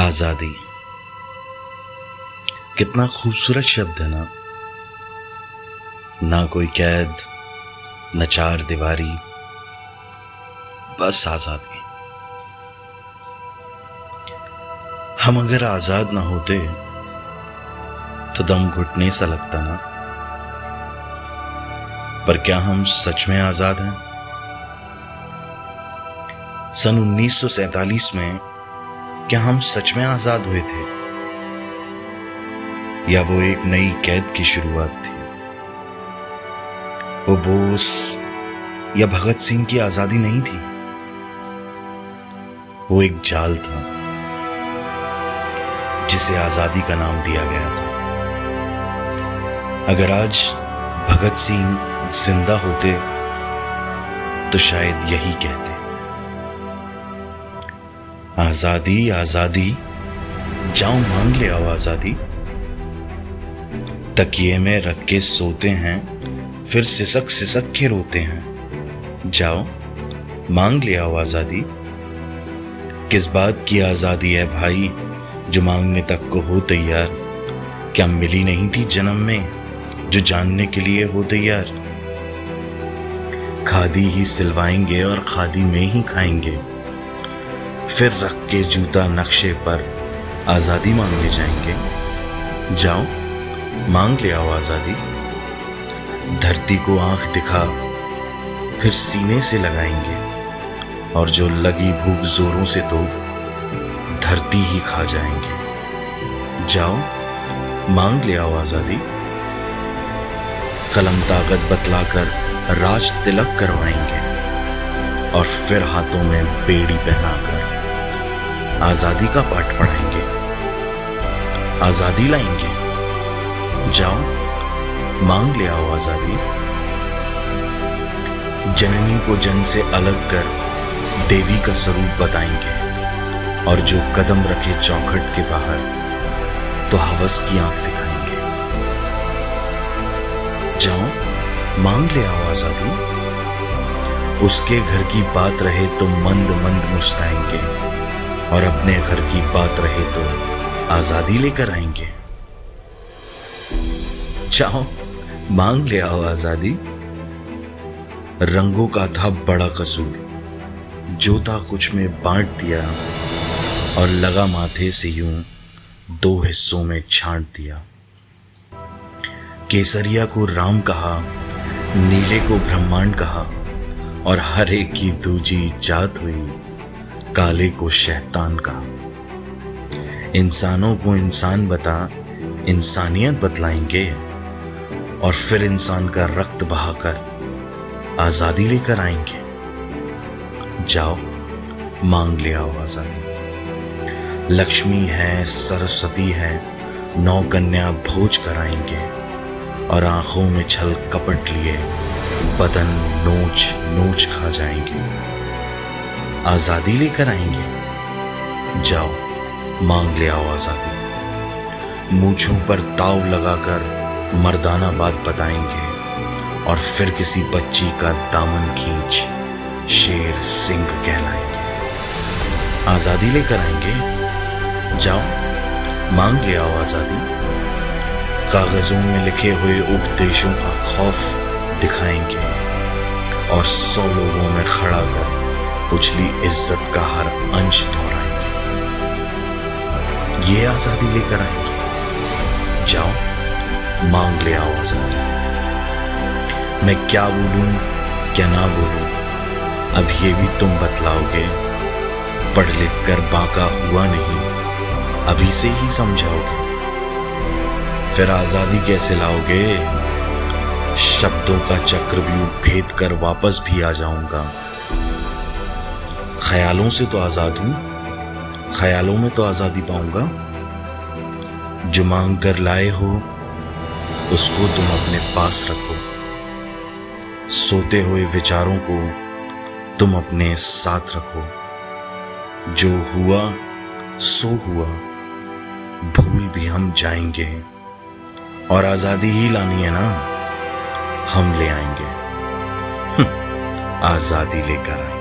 आज़ादी। कितना खूबसूरत शब्द है ना। ना कोई कैद, न चार दीवारी, बस आज़ादी। हम अगर आज़ाद ना होते तो दम घुटने सा लगता ना। पर क्या हम सच में आज़ाद हैं? सन 1947 में क्या हम सच में आज़ाद हुए थे? या वो एक नई कैद की शुरुआत थी? वो बोस या भगत सिंह की आज़ादी नहीं थी? वो एक जाल था, जिसे आज़ादी का नाम दिया गया था। अगर आज भगत सिंह ज़िंदा होते तो शायद यही कहते। आज़ादी आज़ादी। जाओ, मांग ले आओ आज़ादी। तकिए में रख के सोते हैं, फिर सिसक सिसक के रोते हैं। जाओ, मांग ले आओ आज़ादी। किस बात की आज़ादी है भाई, जो मांगने तक को हो तैयार? क्या मिली नहीं थी जन्म में, जो जानने के लिए हो तैयार? खादी ही सिलवाएँगे और खादी में ही खाएँगे। फिर रख के जूता नक्शे पर आज़ादी मांगने जाएँगे। जाओ, मांग ले आओ आज़ादी। धरती को आँख दिखा, फिर सीने से लगाएँगे। और जो लगी भूख जोरों से तो धरती ही खा जाएँगे। जाओ, मांग ले आओ आज़ादी। कलम ताकत बतलाकर राज तिलक करवाएँगे। और फिर हाथों में बेड़ी पहनाकर आज़ादी का पाठ पढ़ाएँगे। आज़ादी लाएँगे। जाओ, मांग ले आओ आज़ादी। जननी को जन से अलग कर देवी का स्वरूप बताएँगे और जो कदम रखे चौखट के बाहर तो हवस की आँख दिखाएँगे। जाओ, मांग ले आओ आज़ादी। उसके घर की बात रहे तो मंद मंद मुस्काएँगे। और अपने घर की बात रहे तो आज़ादी लेकर आएँगे। चाहो मांग ले आओ आज़ादी। रंगों का था बड़ा कसूर। जोता कुछ में बांट दिया और लगा माथे से यूँ दो हिस्सों में छांट दिया। केसरिया को राम कहा, नीले को ब्रह्मांड कहा और हर एक की दूजी जात हुई। काले को शैतान का। इंसानों को इंसान बता, इंसानियत बतलाएँगे। और फिर इंसान का रक्त बहाकर आज़ादी लेकर आएँगे। जाओ, मांग ले आओ आज़ादी। लक्ष्मी है, सरस्वती है, नौ कन्या भोज कराएँगे। और आँखों में छल कपट लिए बदन नोच नोच खा जाएँगे। आज़ादी लेकर आएँगे। जाओ, मांग ले आओ आज़ादी। मूछों पर ताव लगाकर मर्दाना बात बताएँगे और फिर किसी बच्ची का दामन खींच शेर सिंह कहलाएँगे। आज़ादी लेकर आएँगे। जाओ, मांग ले आओ आज़ादी। कागजों में लिखे हुए उपदेशों का खौफ दिखाएँगे और सौ लोगों में खड़ा कर उछली इज़्ज़त का हर अंश दोहराएँगे। ये आज़ादी लेकर आएँगे। जाओ, मांग ले आओ आज़ादी। मैं क्या बोलूँ, क्या ना बोलूँ, अब ये भी तुम बतलाओगे। पढ़ लिख कर बाका हुआ नहीं, अभी से ही समझाओगे। फिर आज़ादी कैसे लाओगे? शब्दों का चक्रव्यूह भेद कर वापस भी आ जाऊँगा। ख्यालों से तो आज़ाद हूँ, ख्यालों में तो आज़ादी पाऊँगा। जो मांग कर लाए हो, उसको तुम अपने पास रखो। सोते हुए विचारों को तुम अपने साथ रखो। जो हुआ, सो हुआ। भूल भी हम जाएँगे। और आज़ादी ही लानी है ना? हम ले आएँगे। आज़ादी लेकर आएँगे।